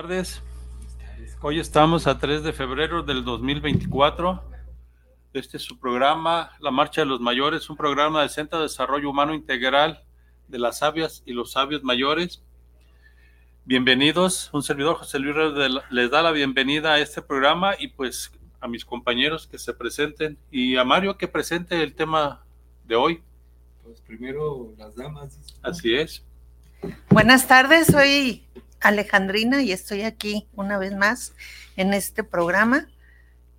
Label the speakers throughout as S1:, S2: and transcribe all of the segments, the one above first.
S1: tardes. Hoy estamos a 3 de febrero del 2024. Este es su programa, La Marcha de los Mayores, un programa del Centro de Desarrollo Humano Integral de las Sabias y los Sabios Mayores. Bienvenidos, un servidor José Luis Reyes les da la bienvenida a este programa y pues a mis compañeros que se presenten y a Mario que presente el tema de hoy.
S2: Pues primero las damas.
S1: Así es.
S3: Buenas tardes, soy Alejandrina y estoy aquí una vez más en este programa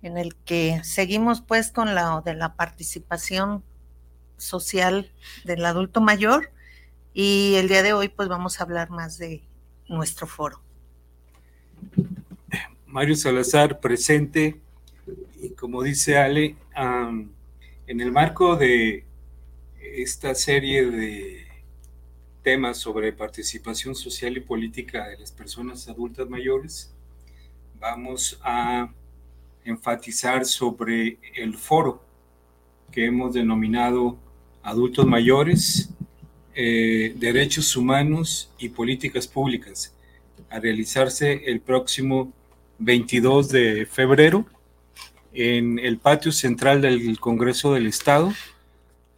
S3: en el que seguimos pues con la de la participación social del adulto mayor y el día de hoy pues vamos a hablar más de nuestro foro.
S2: Mario Salazar presente y como dice Ale, en el marco de esta serie de temas sobre participación social y política de las personas adultas mayores, vamos a enfatizar sobre el foro que hemos denominado Adultos Mayores, eh, Derechos Humanos y Políticas Públicas, a realizarse el próximo 22 de febrero en el patio central del Congreso del Estado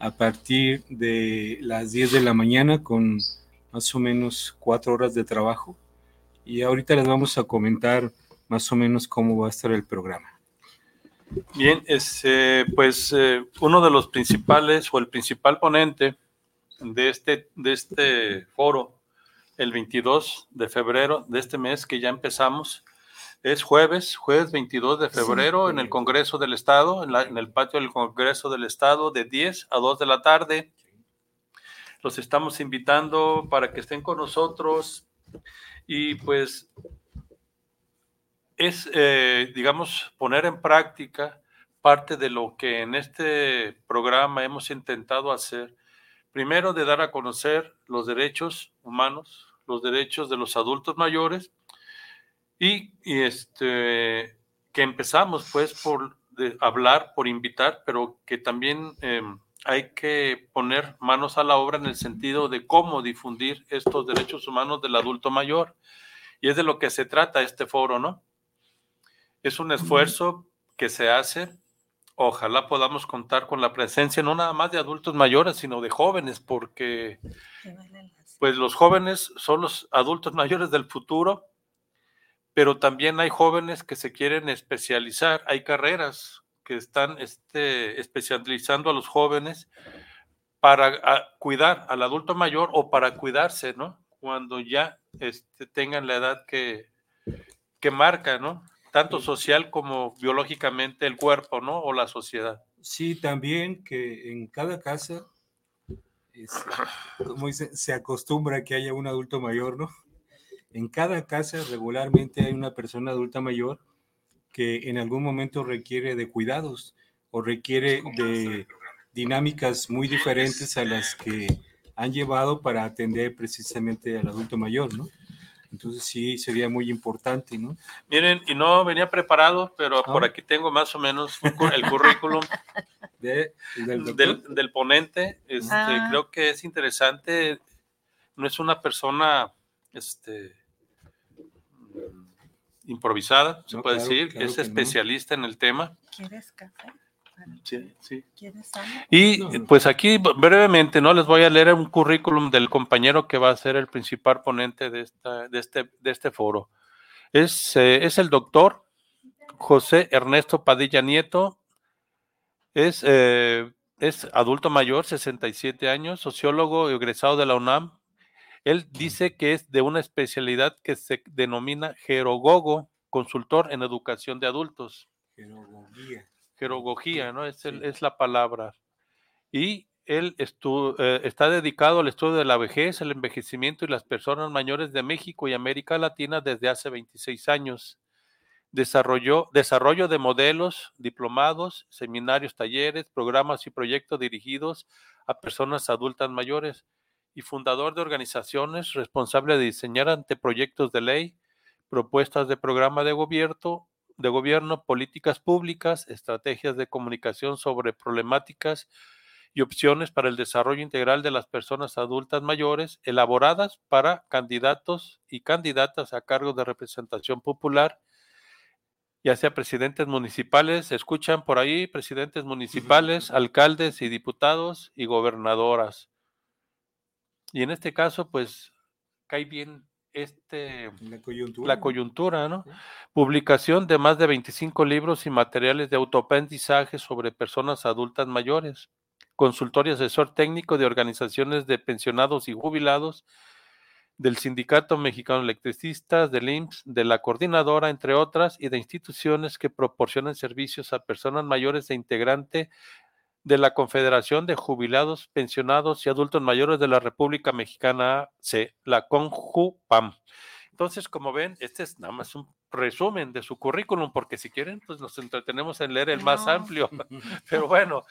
S2: a partir de las 10 de la mañana con más o menos cuatro horas de trabajo. Y ahorita les vamos a comentar más o menos cómo va a estar el programa.
S1: Bien, es, eh, pues eh, uno de los principales o el principal ponente de este, de este foro, el 22 de febrero de este mes que ya empezamos, es jueves, jueves 22 de febrero en el Congreso del Estado, en, el patio del Congreso del Estado, de 10 a 2 de la tarde. Los estamos invitando para que estén con nosotros y pues es, eh, digamos, poner en práctica parte de lo que en este programa hemos intentado hacer. Primero, de dar a conocer los derechos humanos, los derechos de los adultos mayores, y, este, que empezamos pues por hablar, por invitar, pero que también em, hay que poner manos a la obra en el sentido de cómo difundir estos derechos humanos del adulto mayor. Y es de lo que se trata este foro, ¿no? Es un esfuerzo que se hace. Ojalá podamos contar con la presencia no nada más de adultos mayores, sino de jóvenes, porque pues los jóvenes son los adultos mayores del futuro pero también hay jóvenes que se quieren especializar, hay carreras que están este, especializando a los jóvenes para cuidar al adulto mayor o para cuidarse, ¿no? Cuando ya este, tengan la edad que, que marca, ¿no? Tanto social como biológicamente el cuerpo, ¿no? O la sociedad.
S2: Sí, también que en cada casa, como dice, se acostumbra que haya un adulto mayor, ¿no? En cada casa regularmente hay una persona adulta mayor que en algún momento requiere de cuidados o requiere de dinámicas muy diferentes a las que han llevado para atender precisamente al adulto mayor, ¿no? Entonces sí, sería muy importante, ¿no?
S1: Miren, y no venía preparado, pero por aquí tengo más o menos el currículum del, ponente. Este, ah. Creo que es interesante. No es una persona este, improvisada, se puede decir, es especialista en el tema. ¿Quieres café? Sí, sí. ¿Quieres y pues aquí brevemente, ¿no? Les voy a leer un currículum del compañero que va a ser el principal ponente de, esta, de, este, de este foro. Es, eh, es el doctor José Ernesto Padilla Nieto, es, eh, es adulto mayor, 67 años, sociólogo egresado de la UNAM, él dice que es de una especialidad que se denomina gerogogo, consultor en educación de adultos. Jerogogía. Jerogogía, ¿no? Es, es la palabra. Y él eh, está dedicado al estudio de la vejez, el envejecimiento y las personas mayores de México y América Latina desde hace 26 años. Desarrolló, desarrollo de modelos, diplomados, seminarios, talleres, programas y proyectos dirigidos a personas adultas mayores y fundador de organizaciones responsable de diseñar anteproyectos de ley, propuestas de programa de gobierno, de gobierno, políticas públicas, estrategias de comunicación sobre problemáticas y opciones para el desarrollo integral de las personas adultas mayores elaboradas para candidatos y candidatas a cargo de representación popular, ya sea presidentes municipales, escuchan por ahí, presidentes municipales, alcaldes y diputados y gobernadoras. Y en este caso, pues, cae bien este,
S2: la coyuntura,
S1: la coyuntura ¿no? Publicación de más de 25 libros y materiales de autoaprendizaje sobre personas adultas mayores. Consultorio asesor técnico de organizaciones de pensionados y jubilados, del Sindicato Mexicano Electricistas, del IMSS, de la Coordinadora, entre otras, y de instituciones que proporcionan servicios a personas mayores e integrante de la Confederación de Jubilados, Pensionados y Adultos Mayores de la República Mexicana, C, la CONJUPAM. Entonces, como ven, este es nada más un resumen de su currículum, porque si quieren, pues nos entretenemos en leer el más amplio. Pero bueno,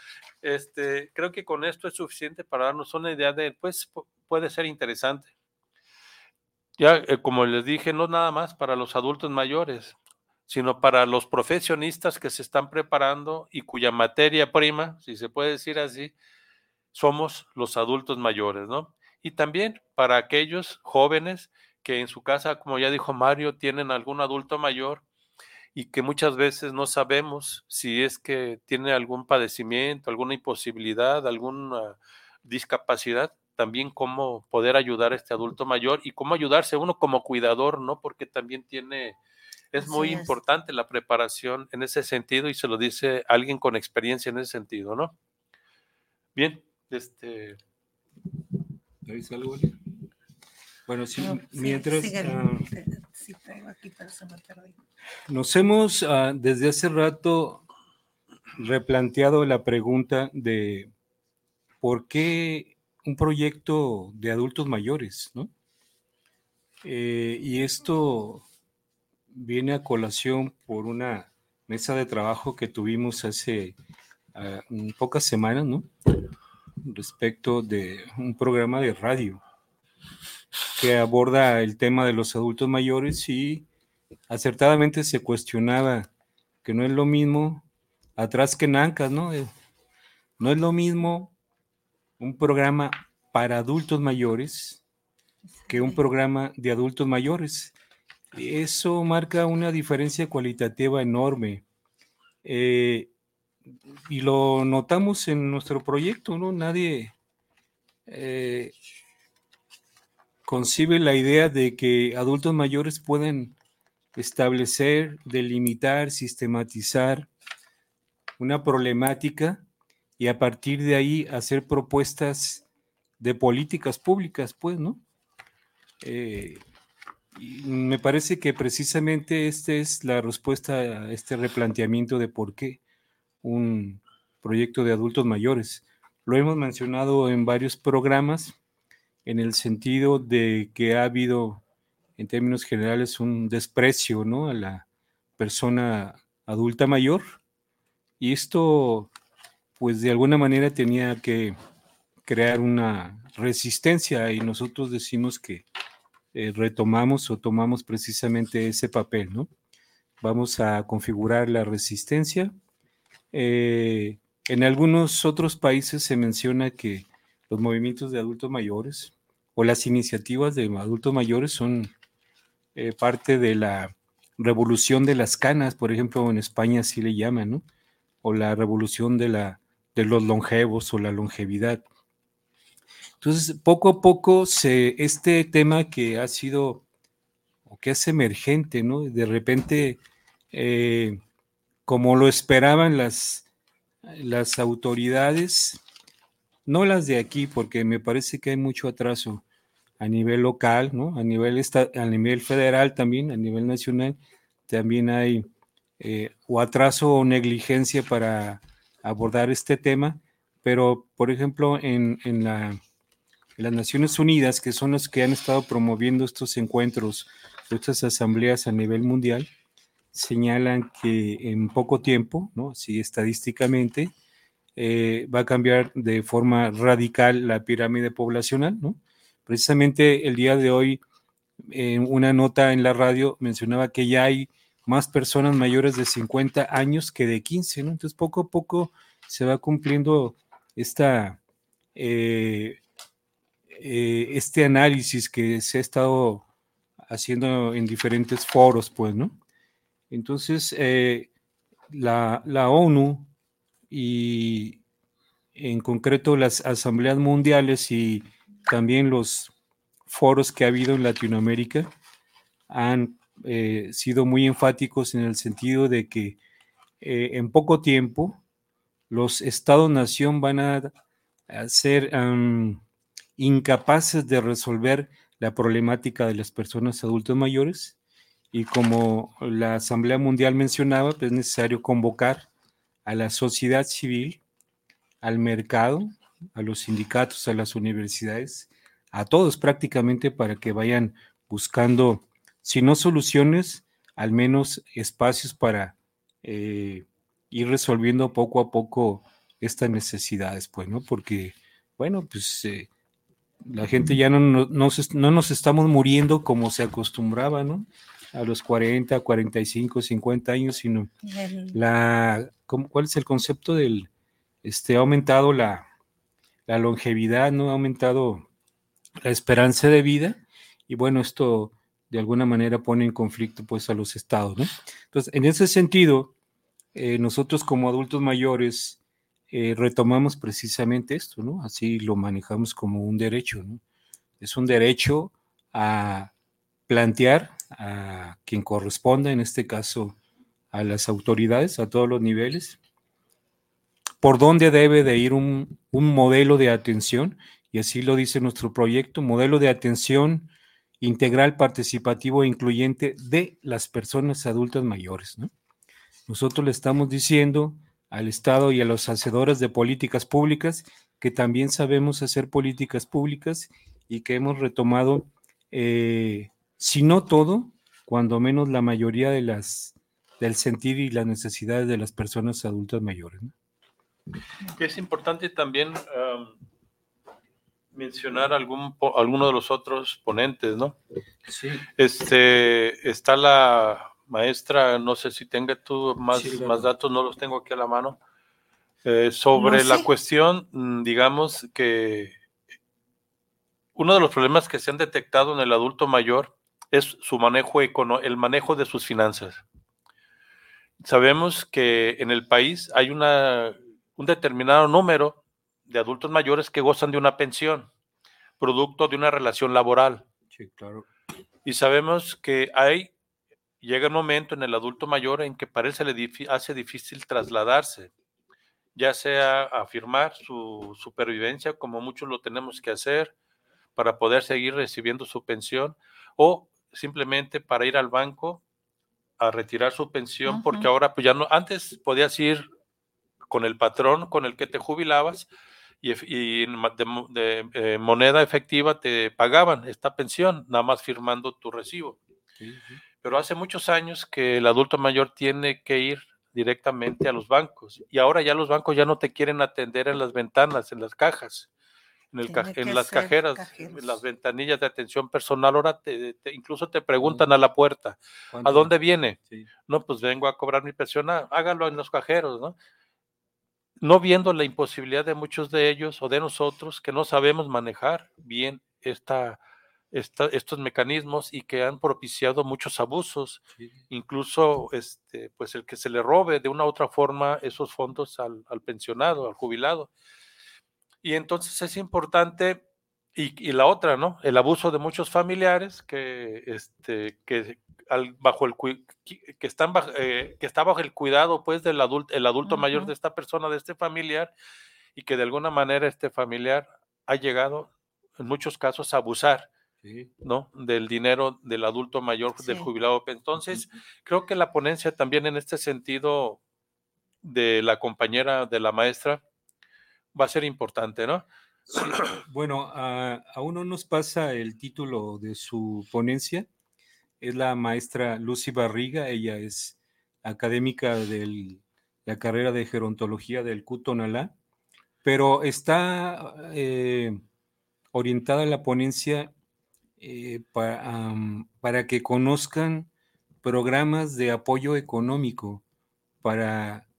S1: este, creo que con esto es suficiente para darnos una idea de, pues puede ser interesante. Ya, eh, como les dije, no nada más para los adultos mayores, sino para los profesionistas que se están preparando y cuya materia prima, si se puede decir así, somos los adultos mayores, ¿no? Y también para aquellos jóvenes que en su casa, como ya dijo Mario, tienen algún adulto mayor y que muchas veces no sabemos si es que tiene algún padecimiento, alguna imposibilidad, alguna discapacidad, también cómo poder ayudar a este adulto mayor y cómo ayudarse uno como cuidador, ¿no? Porque también tiene, es muy importante la preparación en ese sentido y se lo dice alguien con experiencia en ese sentido, ¿no? Bien, este...
S2: algo? Bueno, sí, mientras... Ah, nos hemos ah, desde hace rato replanteado la pregunta de por qué un proyecto de adultos mayores, ¿no? Eh, y esto viene a colación por una mesa de trabajo que tuvimos hace ah, pocas semanas, ¿no? Respecto de un programa de radio que aborda el tema de los adultos mayores y acertadamente se cuestionaba que no es lo mismo atrás que Nancas, ¿no? Eh, no es lo mismo un programa para adultos mayores que un programa de adultos mayores. Eso marca una diferencia cualitativa enorme. Eh, y lo notamos en nuestro proyecto, ¿no? Nadie eh, concibe la idea de que adultos mayores pueden establecer, delimitar, sistematizar una problemática y a partir de ahí hacer propuestas de políticas públicas, pues, ¿no? Eh, me parece que precisamente esta es la respuesta a este replanteamiento de por qué un proyecto de adultos mayores. Lo hemos mencionado en varios programas en el sentido de que ha habido, en términos generales, un desprecio ¿no? a la persona adulta mayor. Y esto, pues de alguna manera tenía que crear una resistencia y nosotros decimos que eh, retomamos o tomamos precisamente ese papel, ¿no? Vamos a configurar la resistencia. Eh, en algunos otros países se menciona que los movimientos de adultos mayores o las iniciativas de adultos mayores son eh, parte de la revolución de las canas, por ejemplo, en España así le llaman, ¿no? O la revolución de, la, de los longevos o la longevidad. Entonces, poco a poco, se, este tema que ha sido o que es emergente, ¿no? De repente, eh, como lo esperaban las, las autoridades, no las de aquí, porque me parece que hay mucho atraso a nivel local, ¿no? A nivel, a nivel federal también, a nivel nacional, también hay eh, o atraso o negligencia para abordar este tema, pero por ejemplo en, la, las Naciones Unidas, que son los que han estado promoviendo estos encuentros, estas asambleas a nivel mundial, señalan que en poco tiempo, ¿no? Así estadísticamente, eh, va a cambiar de forma radical la pirámide poblacional, ¿no? Precisamente el día de hoy, en una nota en la radio mencionaba que ya hay más personas mayores de 50 años que de 15, ¿no? Entonces poco a poco se va cumpliendo esta, eh, eh, este análisis que se ha estado haciendo en diferentes foros, pues, ¿no? Entonces, la, la, ONU y en concreto las asambleas mundiales y también los foros que ha habido en Latinoamérica han eh, sido muy enfáticos en el sentido de que eh, en poco tiempo los estados-nación van a, ser incapaces de resolver la problemática de las personas adultas mayores y como la Asamblea Mundial mencionaba, pues es necesario convocar a la sociedad civil, al mercado, a los sindicatos, a las universidades, a todos prácticamente para que vayan buscando si no soluciones, al menos espacios para eh, ir resolviendo poco a poco estas necesidades, pues, ¿no? Porque, bueno, pues eh, la gente ya no, no, no, nos estamos muriendo como se acostumbraba, ¿no? A los 40, 45, 50 años, sino la, ¿cuál es el concepto del, este, ha aumentado la, la longevidad, ¿no? Ha aumentado la esperanza de vida y bueno, esto de alguna manera pone en conflicto pues a los estados, ¿no? Entonces, en ese sentido, eh, nosotros como adultos mayores eh, retomamos precisamente esto, ¿no? Así lo manejamos como un derecho, ¿no? Es un derecho a plantear a quien corresponda, en este caso a las autoridades, a todos los niveles, por dónde debe de ir un, un modelo de atención, y así lo dice nuestro proyecto, modelo de atención integral, participativo e incluyente de las personas adultas mayores. Nosotros le estamos diciendo al Estado y a los hacedores de políticas públicas que también sabemos hacer políticas públicas y que hemos retomado, eh, si no todo, cuando menos la mayoría de las del sentir y las necesidades de las personas adultas mayores.
S1: Es importante también mencionar algún, alguno de los otros ponentes, ¿no? Sí. Este, está la maestra, no sé si tenga tú más, más datos, no los tengo aquí a la mano, eh, sobre la cuestión, mm, digamos, que uno de los problemas que se han detectado en el adulto mayor es su manejo el manejo de sus finanzas. Sabemos que en el país hay una, un determinado número de adultos mayores que gozan de una pensión, producto de una relación laboral.
S2: Sí, claro.
S1: Y sabemos que hay, llega un momento en el adulto mayor en que parece le hace difícil trasladarse, ya sea a firmar su supervivencia, como muchos lo tenemos que hacer, para poder seguir recibiendo su pensión, o simplemente para ir al banco a retirar su pensión, porque ahora pues ya no, antes podías ir con el patrón con el que te jubilabas y, de, eh, moneda efectiva te pagaban esta pensión, nada más firmando tu recibo. Pero hace muchos años que el adulto mayor tiene que ir directamente a los bancos y ahora ya los bancos ya no te quieren atender en las ventanas, en las cajas, en, el en las cajeras, en las ventanillas de atención personal. Ahora te, incluso te preguntan a la puerta, ¿a dónde viene? No, pues vengo a cobrar mi pensión, ah, hágalo en los cajeros, ¿no? no viendo la imposibilidad de muchos de ellos o de nosotros que no sabemos manejar bien esta, estos mecanismos y que han propiciado muchos abusos, incluso este, pues el que se le robe de una u otra forma esos fondos al, pensionado, al jubilado. Y entonces es importante, y, la otra, ¿no? El abuso de muchos familiares que, este, que, bajo el que están eh, que está bajo el cuidado pues del adulto el adulto mayor de esta persona de este familiar y que de alguna manera este familiar ha llegado en muchos casos a abusar no del dinero del adulto mayor del jubilado entonces creo que la ponencia también en este sentido de la compañera de la maestra va a ser importante no
S2: Bueno, a, aún no nos pasa el título de su ponencia, es la maestra Lucy Barriga, ella es académica de la carrera de gerontología del CUTONALA, pero está eh, orientada a la ponencia eh, para, que conozcan programas de apoyo económico para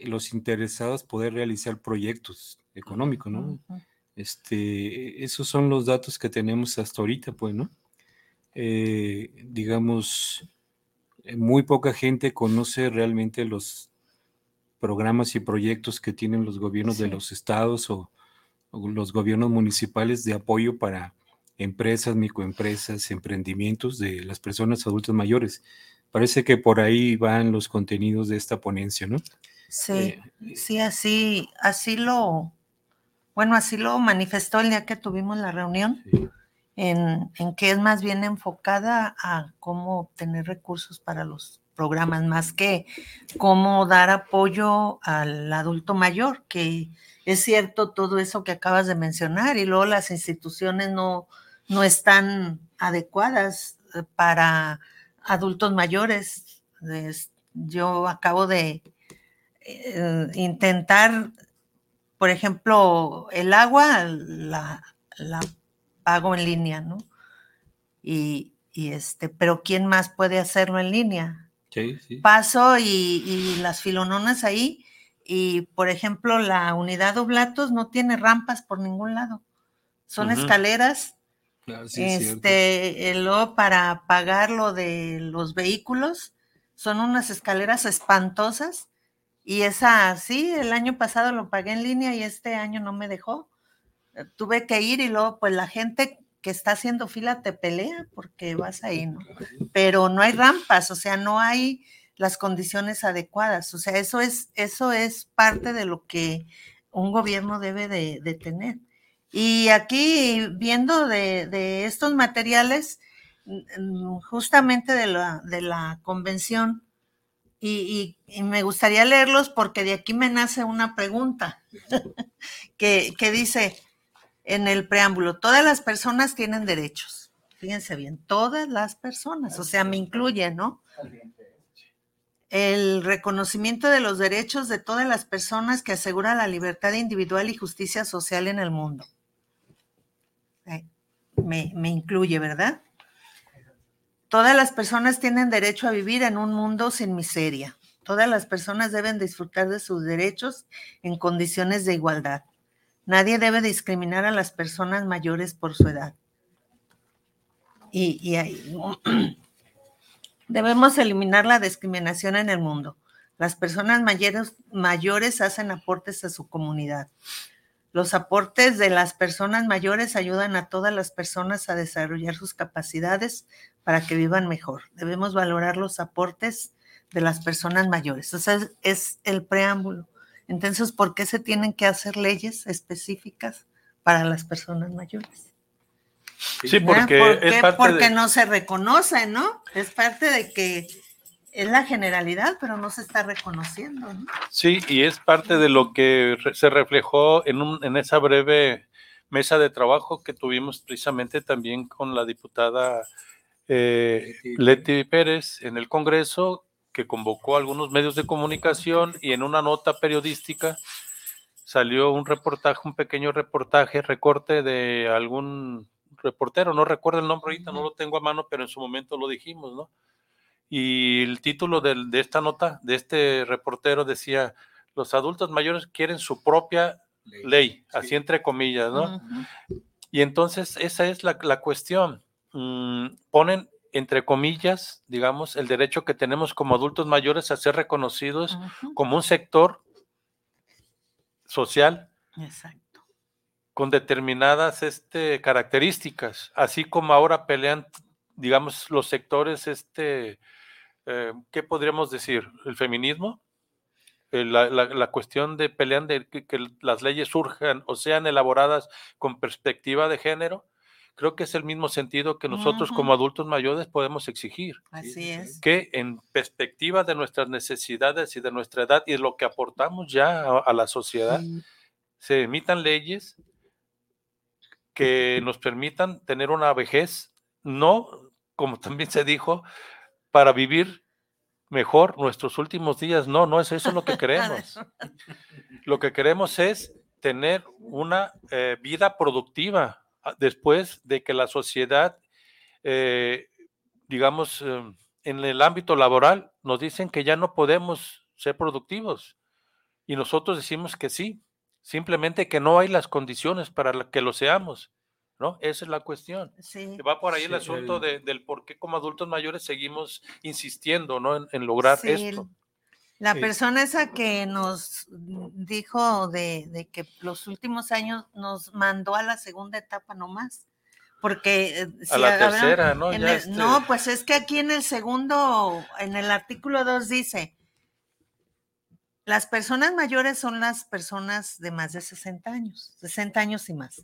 S2: los interesados poder realizar proyectos económicos, ¿no? Este, esos son los datos que tenemos hasta ahorita, pues, ¿no? Eh, digamos, muy poca gente conoce realmente los programas y proyectos que tienen los gobiernos de los estados o, los gobiernos municipales de apoyo para empresas, microempresas, emprendimientos de las personas adultas mayores. Parece que por ahí van los contenidos de esta ponencia, ¿no?
S3: Sí, eh, sí, así, así lo, bueno, así lo manifestó el día que tuvimos la reunión, en, en que es más bien enfocada a cómo obtener recursos para los programas, más que cómo dar apoyo al adulto mayor, que es cierto todo eso que acabas de mencionar, y luego las instituciones no, no están adecuadas eh, para adultos mayores. Yo acabo de eh, intentar, por ejemplo, el agua la, la pago en línea, ¿no? Y, y, este, pero ¿quién más puede hacerlo en línea? Paso y, las filononas ahí, y por ejemplo, la unidad Oblatos no tiene rampas por ningún lado. Son escaleras. Este, luego para pagar lo de los vehículos, son unas escaleras espantosas. Y esa, sí, el año pasado lo pagué en línea y este año no me dejó. Tuve que ir y luego, pues la gente que está haciendo fila te pelea porque vas ahí, ¿no? Pero no hay rampas, o sea, no hay las condiciones adecuadas. O sea, eso es, eso es parte de lo que un gobierno debe de, tener. Y aquí, viendo de, estos materiales, justamente de la, de la convención, y, me gustaría leerlos porque de aquí me nace una pregunta que dice, en el preámbulo, todas las personas tienen derechos. Fíjense bien, todas las personas, o sea, me incluye, ¿no? El reconocimiento de los derechos de todas las personas que asegura la libertad individual y justicia social en el mundo. Me, me incluye, ¿verdad? Todas las personas tienen derecho a vivir en un mundo sin miseria. Todas las personas deben disfrutar de sus derechos en condiciones de igualdad. Nadie debe discriminar a las personas mayores por su edad. Y, debemos eliminar la discriminación en el mundo. Las personas mayores, mayores hacen aportes a su comunidad. Los aportes de las personas mayores ayudan a todas las personas a desarrollar sus capacidades para que vivan mejor. Debemos valorar los aportes de las personas mayores. O sea, es el preámbulo. Entonces, ¿por qué se tienen que hacer leyes específicas para las personas mayores?
S1: Sí, porque
S3: es parte porque no se reconoce, ¿no? Es parte de que es la generalidad, pero no se está reconociendo. ¿no?
S1: Sí, y es parte de lo que se reflejó en, un, en esa breve mesa de trabajo que tuvimos precisamente también con la diputada eh, Leti Pérez en el Congreso, que convocó a algunos medios de comunicación y en una nota periodística salió un reportaje, un pequeño reportaje, recorte de algún reportero, no recuerdo el nombre ahorita, no lo tengo a mano, pero en su momento lo dijimos, ¿no? Y el título de, esta nota, de este reportero, decía, los adultos mayores quieren su propia ley, así entre comillas, ¿no? Y entonces esa es la, cuestión. Mm, ponen entre comillas, digamos, el derecho que tenemos como adultos mayores a ser reconocidos como un sector social con determinadas este, características, así como ahora pelean, digamos, los sectores, este, eh, ¿qué podríamos decir? ¿El feminismo? Eh, la, cuestión de pelean de que, que las leyes surjan o sean elaboradas con perspectiva de género, creo que es el mismo sentido que nosotros como adultos mayores podemos exigir.
S3: Así es.
S1: Que en perspectiva de nuestras necesidades y de nuestra edad y de lo que aportamos ya a, la sociedad, se emitan leyes que nos permitan tener una vejez, no, como también se dijo, para vivir mejor nuestros últimos días. No, no es eso lo que queremos. lo que queremos es tener una eh, vida productiva, después de que la sociedad, eh, digamos, em, en el ámbito laboral, nos dicen que ya no podemos ser productivos, Y nosotros decimos que sí, simplemente que no hay las condiciones para que lo seamos. ¿No? Esa es la cuestión.
S3: Sí.
S1: Va por ahí el asunto
S2: el-
S1: de- del por qué como adultos mayores seguimos insistiendo ¿no? en, en lograr
S3: Sí,
S1: esto.
S3: La
S2: Sí.
S3: persona esa que nos dijo de, de que los últimos años nos mandó a la segunda etapa nomás. Porque eh,
S1: A la tercera, ¿no?
S3: en
S1: Ya
S3: el-
S1: este-
S3: No, pues es que aquí en el segundo, en el artículo 2 dice, las personas mayores son las personas de más de 60 años, 60 años y más.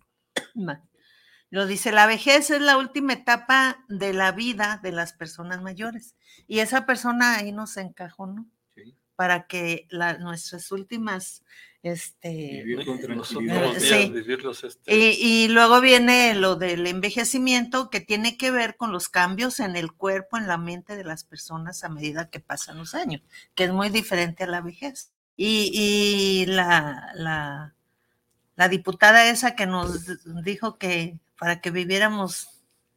S3: Lo dice, la vejez es la última etapa de la vida de las personas mayores. Y esa persona ahí nos encajó, ¿no?
S2: Sí.
S3: Para que la- nuestras últimas, este,
S2: Vivir con
S1: Los
S2: tranquilidad.
S1: días,
S3: Sí.
S1: vivirlos, este,
S3: y, y luego viene lo del envejecimiento que tiene que ver con los cambios en el cuerpo, en la mente de las personas a medida que pasan los años, que es muy diferente a la vejez. Y, y la, la, la diputada esa que nos dijo que para que viviéramos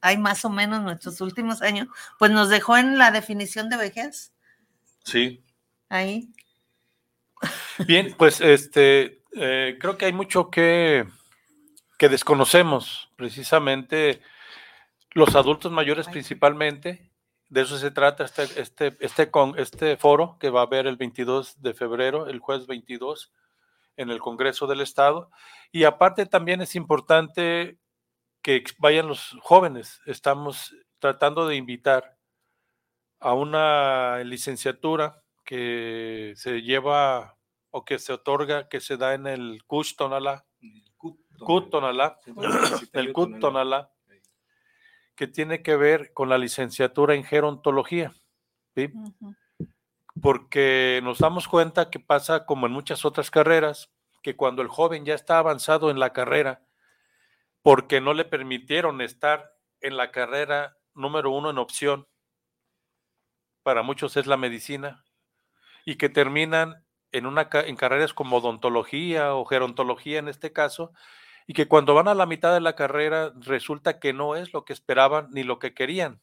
S3: hay más o menos nuestros últimos años, pues nos dejó en la definición de vejez,
S1: sí.
S3: ahí.
S1: Bien, pues este, eh, creo que hay mucho que, que desconocemos, precisamente los adultos mayores principalmente. De eso se trata este, este, este, con, este foro que va a haber el 22 de febrero, el jueves 22, en el Congreso del Estado. Y aparte también es importante que vayan los jóvenes. Estamos tratando de invitar a una licenciatura que se lleva o que se otorga, que se da en el CUSH Tonalá, CUT Tonalá, el CUT Tonalá, que tiene que ver con la licenciatura en gerontología, ¿sí? Porque nos damos cuenta que pasa como en muchas otras carreras, que cuando el joven ya está avanzado en la carrera, porque no le permitieron estar en la carrera número uno en opción, para muchos es la medicina, y que terminan en, una, en carreras como odontología o gerontología en este caso, y que cuando van a la mitad de la carrera resulta que no es lo que esperaban ni lo que querían.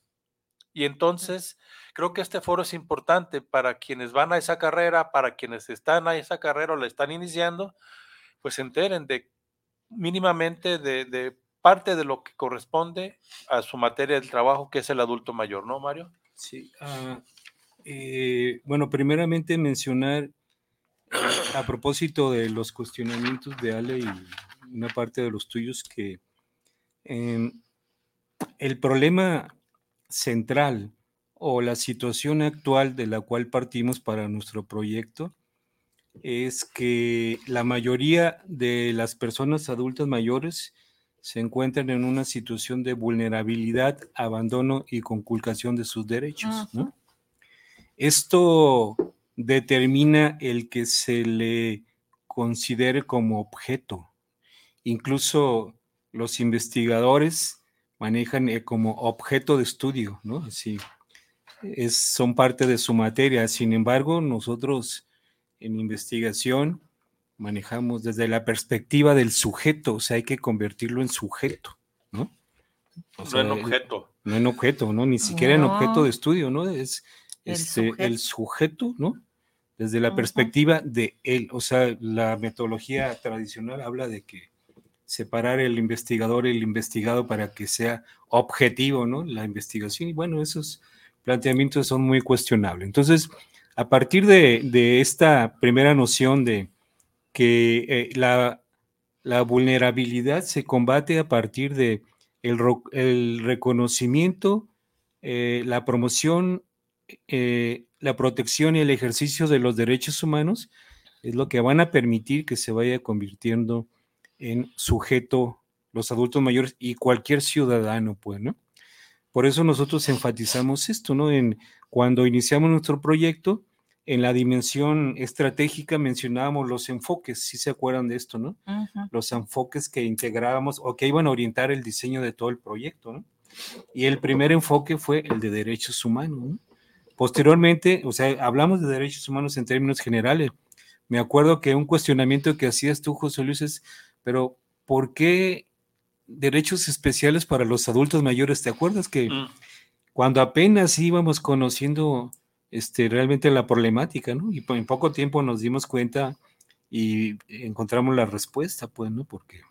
S1: Y entonces creo que este foro es importante para quienes van a esa carrera, para quienes están a esa carrera o la están iniciando, pues se enteren de mínimamente de, de parte de lo que corresponde a su materia del trabajo, que es el adulto mayor, ¿no, Mario?
S2: Sí, ah, eh, bueno, primeramente mencionar a propósito de los cuestionamientos de Ale y una parte de los tuyos que em, el problema central o la situación actual de la cual partimos para nuestro proyecto es que la mayoría de las personas adultas mayores se encuentran en una situación de vulnerabilidad, abandono y conculcación de sus derechos. ¿no? Esto determina el que se le considere como objeto. Incluso los investigadores manejan eh, como objeto de estudio, ¿no? Así, es, son parte de su materia. Sin embargo, nosotros en investigación manejamos desde la perspectiva del sujeto, o sea, hay que convertirlo en sujeto, ¿no? O
S1: No en objeto.
S2: no en objeto, ¿no? Ni siquiera en objeto de estudio, ¿no? Es
S3: El
S2: este, el sujeto, ¿no? Desde la perspectiva de él. O sea, la metodología tradicional habla de que separar el investigador y el investigado para que sea objetivo, ¿no? La investigación. Y bueno, esos planteamientos son muy cuestionables. Entonces, a partir de, esta primera noción de que eh, la, vulnerabilidad se combate a partir de el reconocimiento, eh, la promoción, eh, la protección y el ejercicio de los derechos humanos es lo que van a permitir que se vaya convirtiendo en sujeto los adultos mayores y cualquier ciudadano, pues, ¿no? Por eso nosotros enfatizamos esto, ¿no? En cuando iniciamos nuestro proyecto, en la dimensión estratégica mencionábamos los enfoques, si se acuerdan de esto, ¿no?
S3: Ujú.
S2: los enfoques que integrábamos o que iban a orientar el diseño de todo el proyecto. ¿no? Y el primer enfoque fue el de derechos humanos. ¿no? Posteriormente, o sea, hablamos de derechos humanos en términos generales. Me acuerdo que un cuestionamiento que hacías tú, José Luis, es, pero ¿por qué derechos especiales para los adultos mayores? ¿Te acuerdas que
S1: Mm,
S2: cuando apenas íbamos conociendo este, realmente la problemática, ¿no? Y en poco tiempo nos dimos cuenta y encontramos la respuesta, pues, ¿no? Porque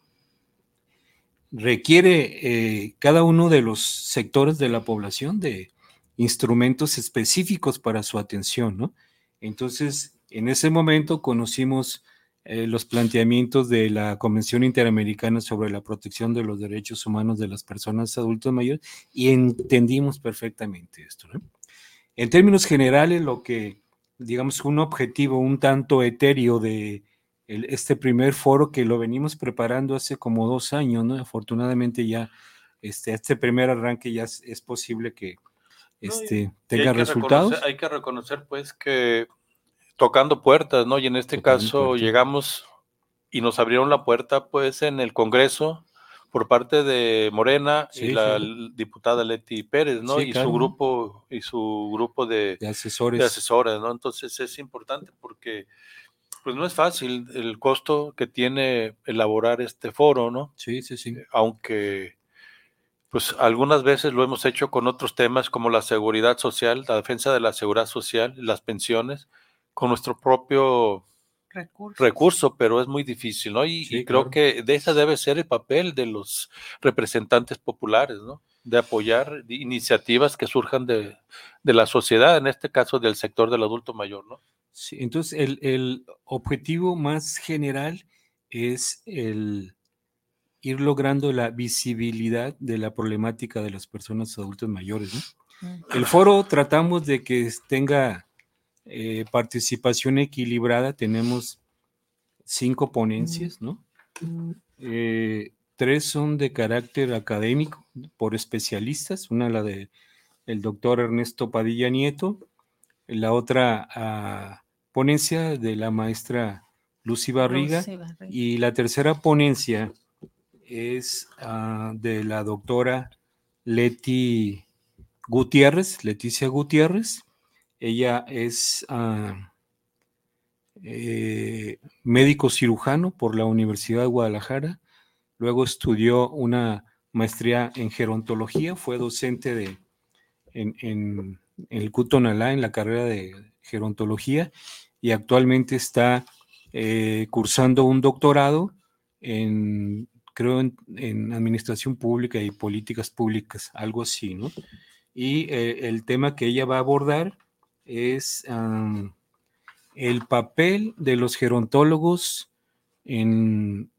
S2: requiere eh, cada uno de los sectores de la población de instrumentos específicos para su atención, ¿no? Entonces, en ese momento conocimos eh, los planteamientos de la Convención Interamericana sobre la protección de los derechos humanos de las personas adultas mayores y entendimos perfectamente esto. En términos generales, lo que, digamos, un objetivo un tanto etéreo de este primer foro que lo venimos preparando hace como dos años, ¿no? Afortunadamente ya este, este primer arranque ya es, posible que este, tenga resultados.
S1: Hay que reconocer, pues, que tocando puertas, ¿no? Y en este caso llegamos y nos abrieron la puerta, pues, en el Congreso por parte de Morena y la diputada Leti Pérez, ¿no? y su grupo y su grupo de,
S2: asesores.
S1: de asesoras, ¿no? Entonces es importante porque pues no es fácil el costo que tiene elaborar este foro, ¿no?
S2: Sí, sí, sí.
S1: Aunque pues algunas veces lo hemos hecho con otros temas como la seguridad social, la defensa de la seguridad social, las pensiones, con nuestro propio recurso, pero es muy difícil, ¿no? Y, creo que de esa debe ser el papel de los representantes populares, ¿no? De apoyar iniciativas que surjan de, la sociedad, en este caso del sector del adulto mayor, ¿no?
S2: Sí, entonces el, el objetivo más general es el ir logrando la visibilidad de la problemática de las personas adultas mayores, ¿no? El foro tratamos de que tenga eh, participación equilibrada, tenemos cinco ponencias, ¿no? Eh, tres son de carácter académico por especialistas, una la de el doctor Ernesto Padilla Nieto, la otra ah, ponencia de la maestra Lucy Barriga, y la tercera ponencia es ah, de la doctora Leti Gutiérrez, Leticia Gutiérrez, ella es ah, eh, médico cirujano por la Universidad de Guadalajara. Luego estudió una maestría en gerontología, fue docente de, en, el Cutonalá en la carrera de gerontología y actualmente está eh, cursando un doctorado en, creo, en, administración pública y políticas públicas, algo así, ¿no? Y eh, el tema que ella va a abordar es el papel de los gerontólogos en,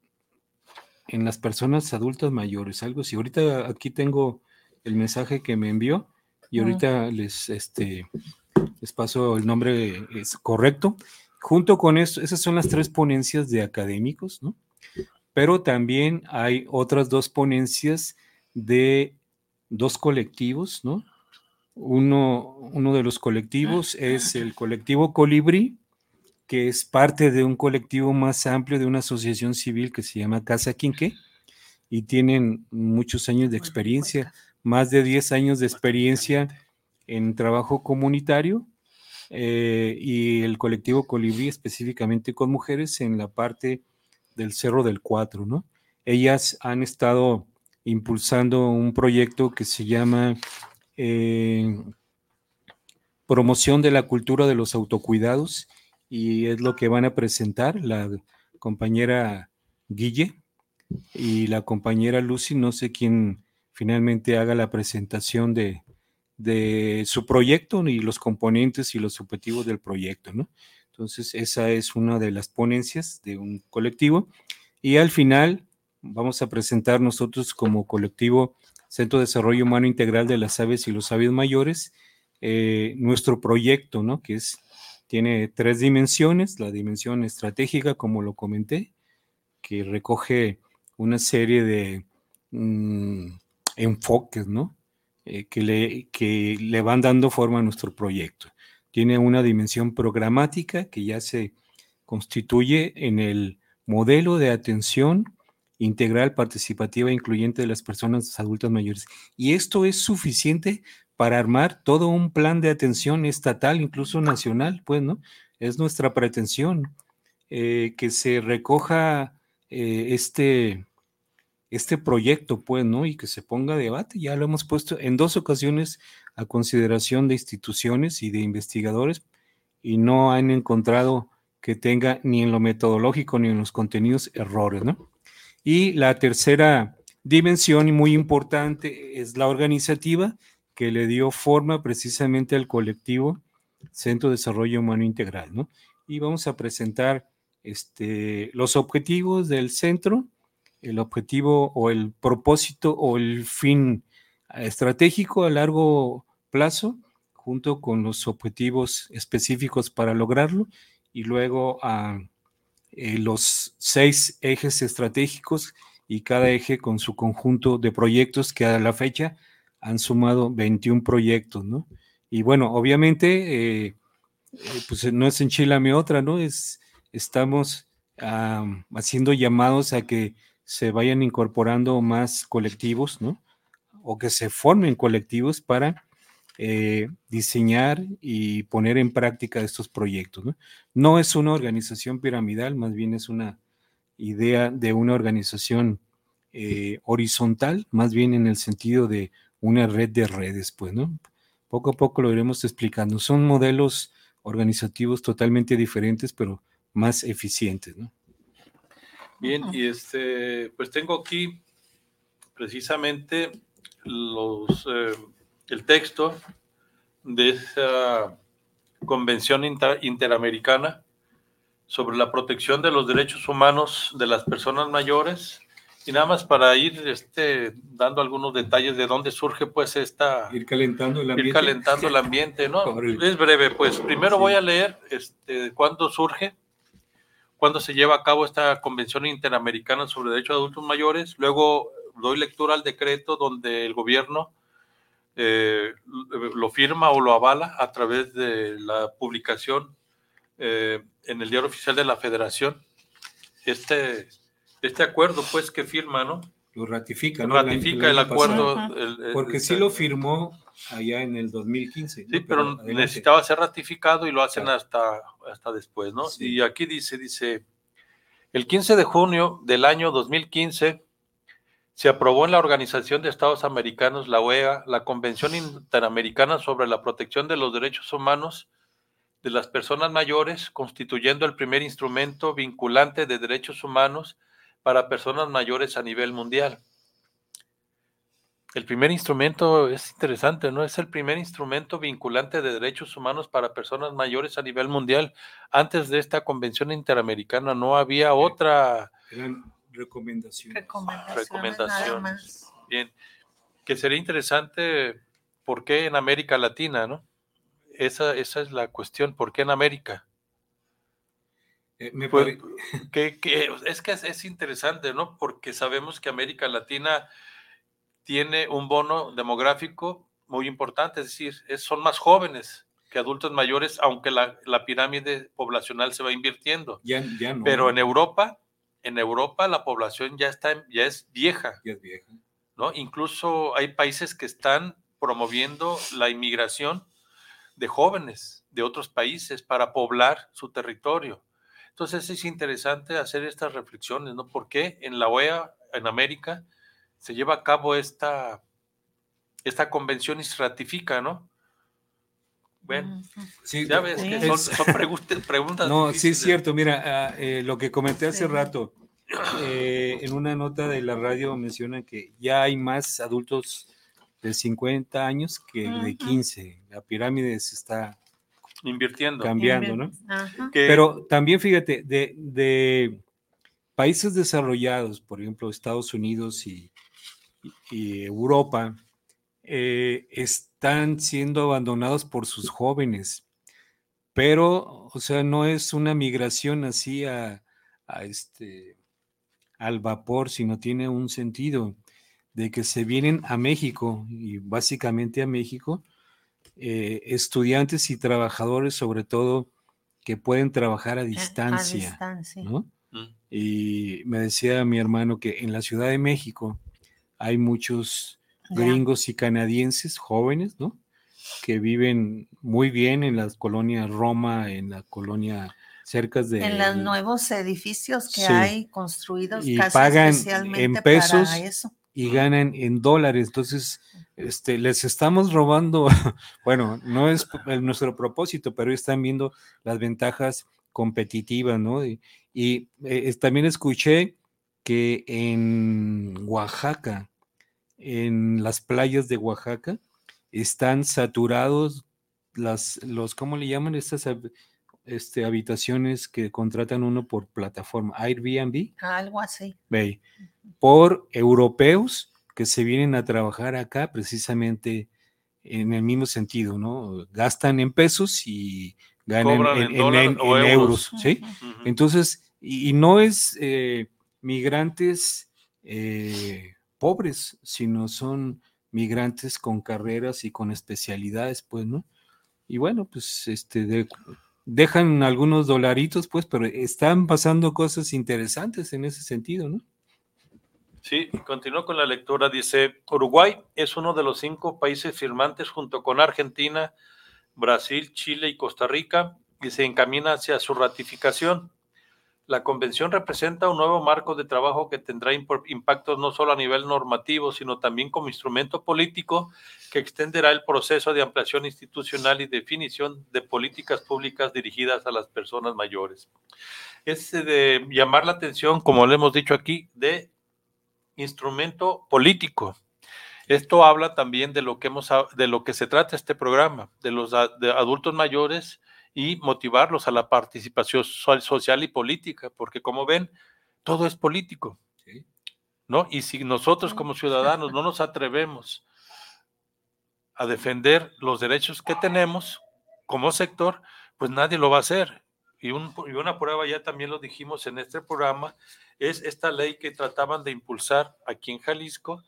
S2: en las personas adultas mayores, algo así. Ahorita aquí tengo el mensaje que me envió y ahorita les, este, les paso el nombre es correcto. Junto con eso, esas son las tres ponencias de académicos, ¿no? Pero también hay otras dos ponencias de dos colectivos, ¿no? Uno, uno de los colectivos es el colectivo Colibrí, que es parte de un colectivo más amplio de una asociación civil que se llama Casa Quinque y tienen muchos años de experiencia, más de 10 años de experiencia en trabajo comunitario eh, y el colectivo Colibrí específicamente con mujeres en la parte del Cerro del Cuatro, ¿no? Ellas han estado impulsando un proyecto que se llama eh, promoción de la cultura de los autocuidados y es lo que van a presentar la compañera Guille y la compañera Lucy, no sé quién finalmente haga la presentación de, de su proyecto y los componentes y los objetivos del proyecto, ¿no? Entonces, esa es una de las ponencias de un colectivo. Y al final vamos a presentar nosotros como colectivo Centro de Desarrollo Humano Integral de las Aves y los Sabios Mayores, eh, nuestro proyecto, ¿no? Que es, tiene tres dimensiones, la dimensión estratégica, como lo comenté, que recoge una serie de mm, enfoques, ¿no? Eh, que, le, que le van dando forma a nuestro proyecto. Tiene una dimensión programática que ya se constituye en el modelo de atención integral, participativa e incluyente de las personas adultas mayores. Y esto es suficiente para armar todo un plan de atención estatal, incluso nacional, pues, ¿no? Es nuestra pretensión eh, que se recoja eh, este, este proyecto, pues, ¿no? Y que se ponga a debate. Ya lo hemos puesto en dos ocasiones a consideración de instituciones y de investigadores y no han encontrado que tenga ni en lo metodológico ni en los contenidos errores, ¿no? Y la tercera dimensión y muy importante es la organizativa que le dio forma precisamente al colectivo Centro de Desarrollo Humano Integral, ¿no? Y vamos a presentar este, los objetivos del centro, el objetivo o el propósito o el fin estratégico a largo plazo, junto con los objetivos específicos para lograrlo, y luego a eh, los seis ejes estratégicos y cada eje con su conjunto de proyectos que a la fecha han sumado 21 proyectos, ¿no? Y bueno, obviamente, eh, eh, pues no es enchilame otra, ¿no? Es, estamos haciendo llamados a que se vayan incorporando más colectivos, ¿no? O que se formen colectivos para eh, diseñar y poner en práctica estos proyectos. ¿no? ¿no? es una organización piramidal, más bien es una idea de una organización eh, horizontal, más bien en el sentido de una red de redes, pues, ¿no? Poco a poco lo iremos explicando. Son modelos organizativos totalmente diferentes, pero más eficientes.
S1: Bien, y este, pues tengo aquí precisamente los eh, el texto de esa Convención Interamericana sobre la protección de los derechos humanos de las personas mayores. Y nada más para ir este, dando algunos detalles de dónde surge pues esta...
S2: Ir calentando el ambiente.
S1: Ir calentando el ambiente, ¿no? Es breve, pues primero voy a leer este, cuándo surge, cuándo se lleva a cabo esta Convención Interamericana sobre Derechos de Adultos Mayores. Luego doy lectura al decreto donde el gobierno eh, lo firma o lo avala a través de la publicación eh, en el diario oficial de la federación. Este, este acuerdo, pues, que firma, ¿no?
S2: Lo ratifica,
S1: ¿no? Ratifica el, acuerdo.
S2: Porque sí lo firmó allá en el 2015.
S1: Sí, pero, necesitaba ser ratificado y lo hacen hasta, hasta después, ¿no? Y aquí dice, dice, el 15 de junio del año 2015 se aprobó en la Organización de Estados Americanos, la OEA, la Convención Interamericana sobre la Protección de los Derechos Humanos de las Personas Mayores, constituyendo el primer instrumento vinculante de derechos humanos para personas mayores a nivel mundial. El primer instrumento es interesante, ¿no? Es el primer instrumento vinculante de derechos humanos para personas mayores a nivel mundial. Antes de esta convención interamericana no había otra
S2: Recomendaciones.
S1: Recomendaciones. Bien. Que sería interesante, ¿por qué en América Latina, no? Esa, esa es la cuestión, ¿por qué en América?
S2: Eh, me pues,
S1: que, es que es, interesante, ¿no? Porque sabemos que América Latina tiene un bono demográfico muy importante, es decir, son más jóvenes que adultos mayores, aunque la, pirámide poblacional se va invirtiendo.
S2: Ya, ya no.
S1: Pero en Europa en Europa la población ya, está, ya es vieja.
S2: Ya es vieja.
S1: ¿no? Incluso hay países que están promoviendo la inmigración de jóvenes de otros países para poblar su territorio. Entonces es interesante hacer estas reflexiones, ¿no? ¿Por qué en la OEA, en América, se lleva a cabo esta, esta convención y se ratifica, ¿no? Bueno, sí, ya ves que son, preguntas.
S2: No, sí es cierto. Mira, ah, eh, lo que comenté hace rato, eh, en una nota de la radio mencionan que ya hay más adultos de 50 años que de 15. La pirámide se está
S1: invirtiendo.
S2: Cambiando, ¿no? Pero también fíjate, de, de, países desarrollados, por ejemplo, Estados Unidos y, y Europa, eh, están siendo abandonados por sus jóvenes. Pero, o sea, no es una migración así a, este, al vapor, sino tiene un sentido de que se vienen a México y básicamente a México eh, estudiantes y trabajadores, sobre todo, que pueden trabajar a distancia. Mm. Y me decía mi hermano que en la Ciudad de México hay muchos gringos y canadienses jóvenes, ¿no? Que viven muy bien en las colonias Roma, en la colonia cerca de...
S3: En los nuevos edificios que hay construidos
S2: y casi pagan en pesos y ganan en dólares. Entonces, este, les estamos robando, bueno, no es nuestro propósito, pero están viendo las ventajas competitiva, ¿no? Y, eh, también escuché que en Oaxaca, en las playas de Oaxaca, están saturados las, los, ¿cómo le llaman estas este, habitaciones que contratan uno por plataforma? Airbnb.
S3: Algo así.
S2: Ve, por europeos que se vienen a trabajar acá precisamente en el mismo sentido, ¿no? Gastan en pesos y ganan en, euros, ¿sí? Entonces, y, no es eh, migrantes eh, pobres, sino son migrantes con carreras y con especialidades, pues, ¿no? Y bueno, pues, este, dejan algunos dolaritos, pues, pero están pasando cosas interesantes en ese sentido, ¿no?
S1: Sí, continúo con la lectura. Dice, Uruguay es uno de los cinco países firmantes junto con Argentina, Brasil, Chile y Costa Rica y se encamina hacia su ratificación. La convención representa un nuevo marco de trabajo que tendrá impactos no solo a nivel normativo, sino también como instrumento político que extenderá el proceso de ampliación institucional y definición de políticas públicas dirigidas a las personas mayores. Es de llamar la atención, como le hemos dicho aquí, de instrumento político. Esto habla también de lo que hemos de lo que se trata este programa, de los adultos mayores y motivarlos a la participación social y política, porque como ven, todo es político. ¿No? Y si nosotros como ciudadanos no nos atrevemos a defender los derechos que tenemos como sector, pues nadie lo va a hacer. Y, y una prueba, ya también lo dijimos en este programa, es esta ley que trataban de impulsar aquí en Jalisco,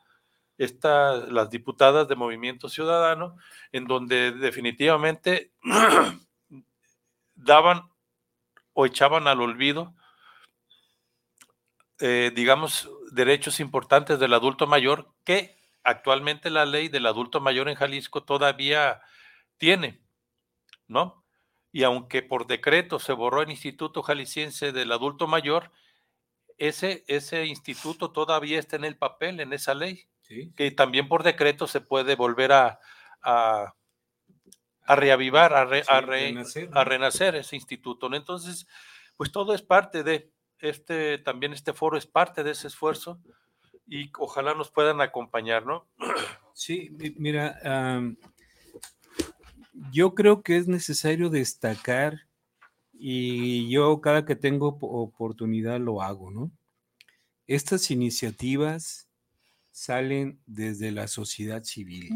S1: esta, las diputadas de Movimiento Ciudadano, en donde definitivamente daban o echaban al olvido, eh, digamos, derechos importantes del adulto mayor que actualmente la ley del adulto mayor en Jalisco todavía tiene, ¿no? Y aunque por decreto se borró el Instituto Jalisciense del Adulto Mayor, ese, ese instituto todavía está en el papel, en esa ley, que también por decreto se puede volver a, a, reavivar, a, a, renacer, ese instituto. ¿no? Entonces, pues todo es parte de este, también este foro es parte de ese esfuerzo y ojalá nos puedan acompañar, ¿no?
S2: Sí, mira, yo creo que es necesario destacar y yo cada que tengo oportunidad lo hago, ¿no? Estas iniciativas salen desde la sociedad civil,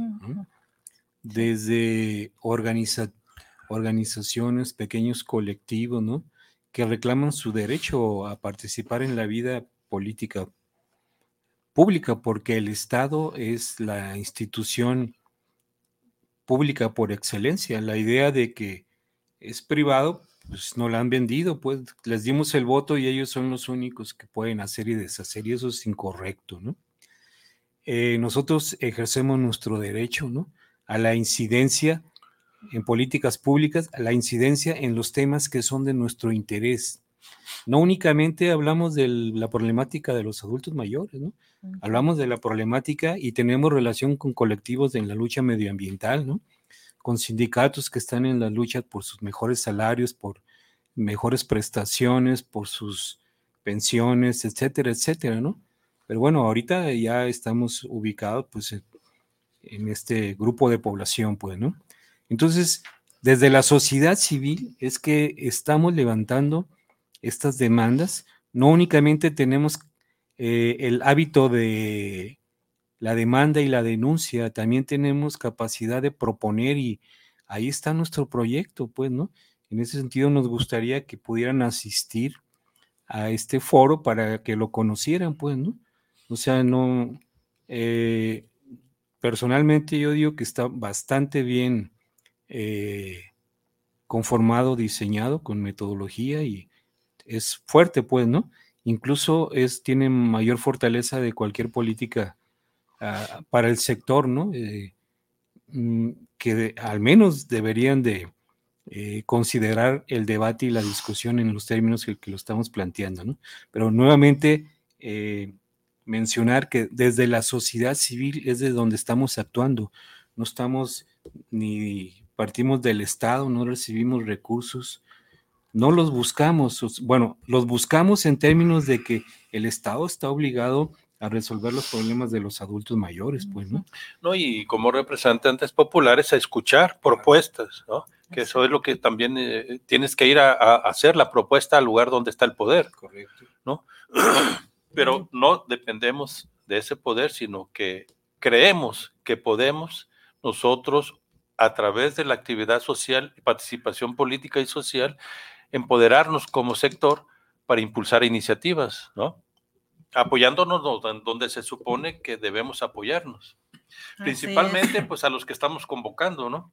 S2: desde organizaciones, pequeños colectivos, ¿no? Que reclaman su derecho a participar en la vida política pública, porque el Estado es la institución pública por excelencia. La idea de que es privado, pues no la han vendido, pues les dimos el voto y ellos son los únicos que pueden hacer y deshacer y eso es incorrecto, ¿no? Eh, nosotros ejercemos nuestro derecho, ¿no? A la incidencia en políticas públicas, a la incidencia en los temas que son de nuestro interés. No únicamente hablamos de la problemática de los adultos mayores, ¿no? Hablamos de la problemática y tenemos relación con colectivos en la lucha medioambiental, ¿no? con sindicatos que están en la lucha por sus mejores salarios, por mejores prestaciones, por sus pensiones, etcétera, etcétera, ¿no? Pero bueno, ahorita ya estamos ubicados pues en este grupo de población, pues, ¿no? Entonces, desde la sociedad civil es que estamos levantando estas demandas. No únicamente tenemos eh, el hábito de la demanda y la denuncia, también tenemos capacidad de proponer y ahí está nuestro proyecto, pues, ¿no? En ese sentido nos gustaría que pudieran asistir a este foro para que lo conocieran, pues, ¿no? O sea, no, eh, personalmente yo digo que está bastante bien eh, conformado, diseñado con metodología y es fuerte, pues, ¿no? Incluso es, tiene mayor fortaleza de cualquier política para el sector, ¿no? Eh, mm, que al menos deberían de eh, considerar el debate y la discusión en los términos que, lo estamos planteando, ¿no? Pero nuevamente mencionar que desde la sociedad civil es de donde estamos actuando, no estamos ni partimos del Estado, no recibimos recursos, no los buscamos, bueno, los buscamos en términos de que el Estado está obligado a resolver los problemas de los adultos mayores, pues, ¿no?
S1: No, y como representantes populares a escuchar propuestas, ¿no? Que eso es lo que también eh, tienes que ir a, a, hacer la propuesta al lugar donde está el poder.
S2: Correcto.
S1: ¿No? Pero no dependemos de ese poder, sino que creemos que podemos nosotros, a través de la actividad social, participación política y social, empoderarnos como sector para impulsar iniciativas, ¿no? Apoyándonos donde se supone que debemos apoyarnos. Principalmente, pues, a los que estamos convocando, ¿no?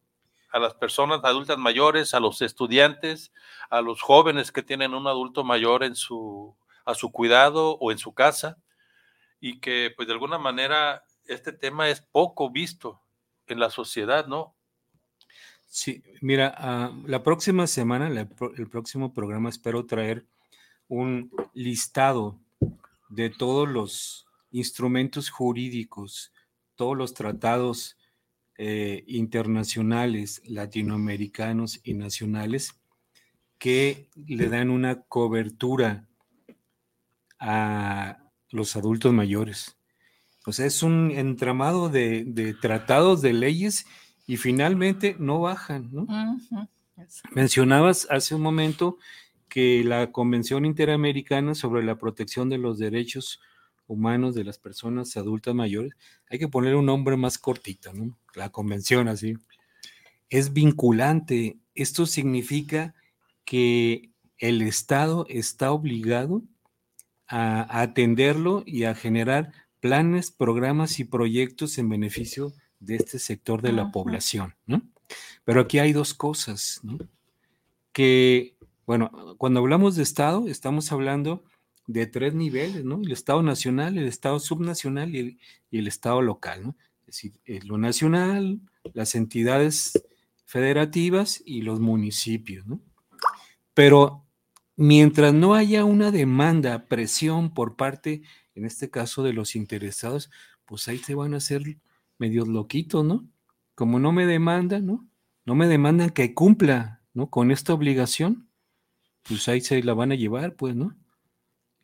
S1: A las personas adultas mayores, a los estudiantes, a los jóvenes que tienen un adulto mayor en su, a su cuidado o en su casa, y que, pues, de alguna manera, este tema es poco visto en la sociedad, ¿no?
S2: Sí, mira, uh, la próxima semana, el próximo programa, espero traer un listado de todos los instrumentos jurídicos, todos los tratados eh, internacionales, latinoamericanos y nacionales que le dan una cobertura a los adultos mayores. O sea, es un entramado de, de tratados, de leyes y finalmente no bajan, ¿no? Uh -huh. Mencionabas hace un momento que la Convención Interamericana sobre la Protección de los Derechos Humanos de las Personas Adultas Mayores, hay que poner un nombre más cortito, ¿no? La convención así. Es vinculante. Esto significa que el Estado está obligado a atenderlo y a generar planes, programas y proyectos en beneficio de este sector de la Ajá. población, ¿no? Pero aquí hay dos cosas, ¿no? Que, bueno, cuando hablamos de Estado, estamos hablando de tres niveles, ¿no? El Estado nacional, el Estado subnacional y el, y el Estado local, ¿no? Es decir, lo nacional, las entidades federativas y los municipios, ¿no? Pero mientras no haya una demanda, presión por parte, en este caso, de los interesados, pues ahí se van a hacer medios loquitos, ¿no? Como no me demandan, ¿no? No me demandan que cumpla, ¿no? Con esta obligación, pues ahí se la van a llevar, pues, ¿no?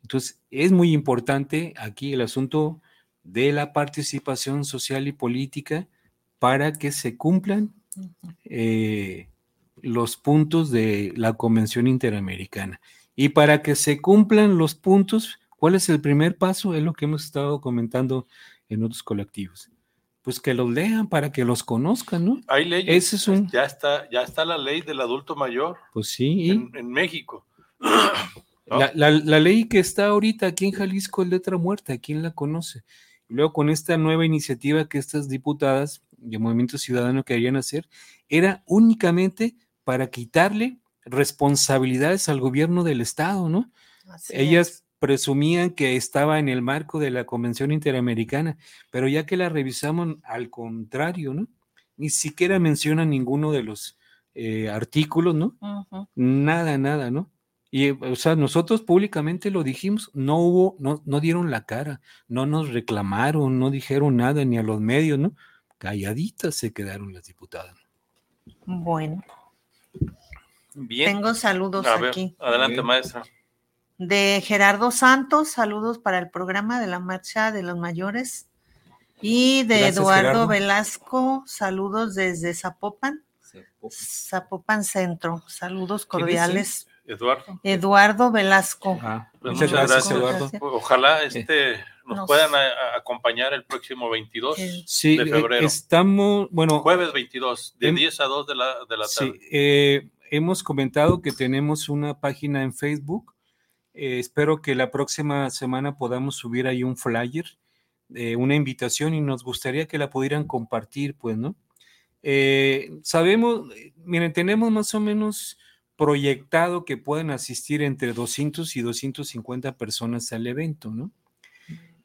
S2: Entonces, es muy importante aquí el asunto de la participación social y política para que se cumplan eh, los puntos de la Convención Interamericana. Y para que se cumplan los puntos, ¿cuál es el primer paso? Es lo que hemos estado comentando en otros colectivos pues que los lean para que los conozcan, ¿no?
S1: Hay leyes. Ese es un... ya, está, ya está la ley del adulto mayor.
S2: Pues sí.
S1: En, en México.
S2: ¿No? La, la, la, ley que está ahorita aquí en Jalisco es letra muerta, ¿quién la conoce? Luego con esta nueva iniciativa que estas diputadas de Movimiento Ciudadano querían hacer, era únicamente para quitarle responsabilidades al gobierno del Estado, ¿no? Así Ellas es presumían que estaba en el marco de la Convención Interamericana, pero ya que la revisamos, al contrario, ¿no? Ni siquiera menciona ninguno de los eh, artículos, ¿no? Uh -huh. Nada, nada, ¿no? Y, o sea, nosotros públicamente lo dijimos, no hubo, no, no dieron la cara, no nos reclamaron, no dijeron nada ni a los medios, ¿no? Calladitas se quedaron las diputadas.
S3: Bueno. Bien. Tengo saludos
S1: a ver,
S3: aquí.
S1: Adelante, maestra
S3: de Gerardo Santos, saludos para el programa de la Marcha de los Mayores. Y de Gracias, Eduardo Gerardo. Velasco, saludos desde Zapopan, Zapopan, Zapopan Centro. Saludos cordiales.
S1: Eduardo.
S3: Eduardo Velasco.
S1: Ah, pues muchas, gracias, Eduardo. Ojalá este, nos, nos puedan a, acompañar el próximo 22
S2: sí,
S1: de febrero.
S2: Estamos, bueno.
S1: Jueves 22, de en, 10 a 2 de la, de la tarde.
S2: Sí, eh, hemos comentado que tenemos una página en Facebook eh, espero que la próxima semana podamos subir ahí un flyer, eh, una invitación y nos gustaría que la pudieran compartir, pues, ¿no? Eh, sabemos, miren, tenemos más o menos proyectado que pueden asistir entre 200 y 250 personas al evento, ¿no?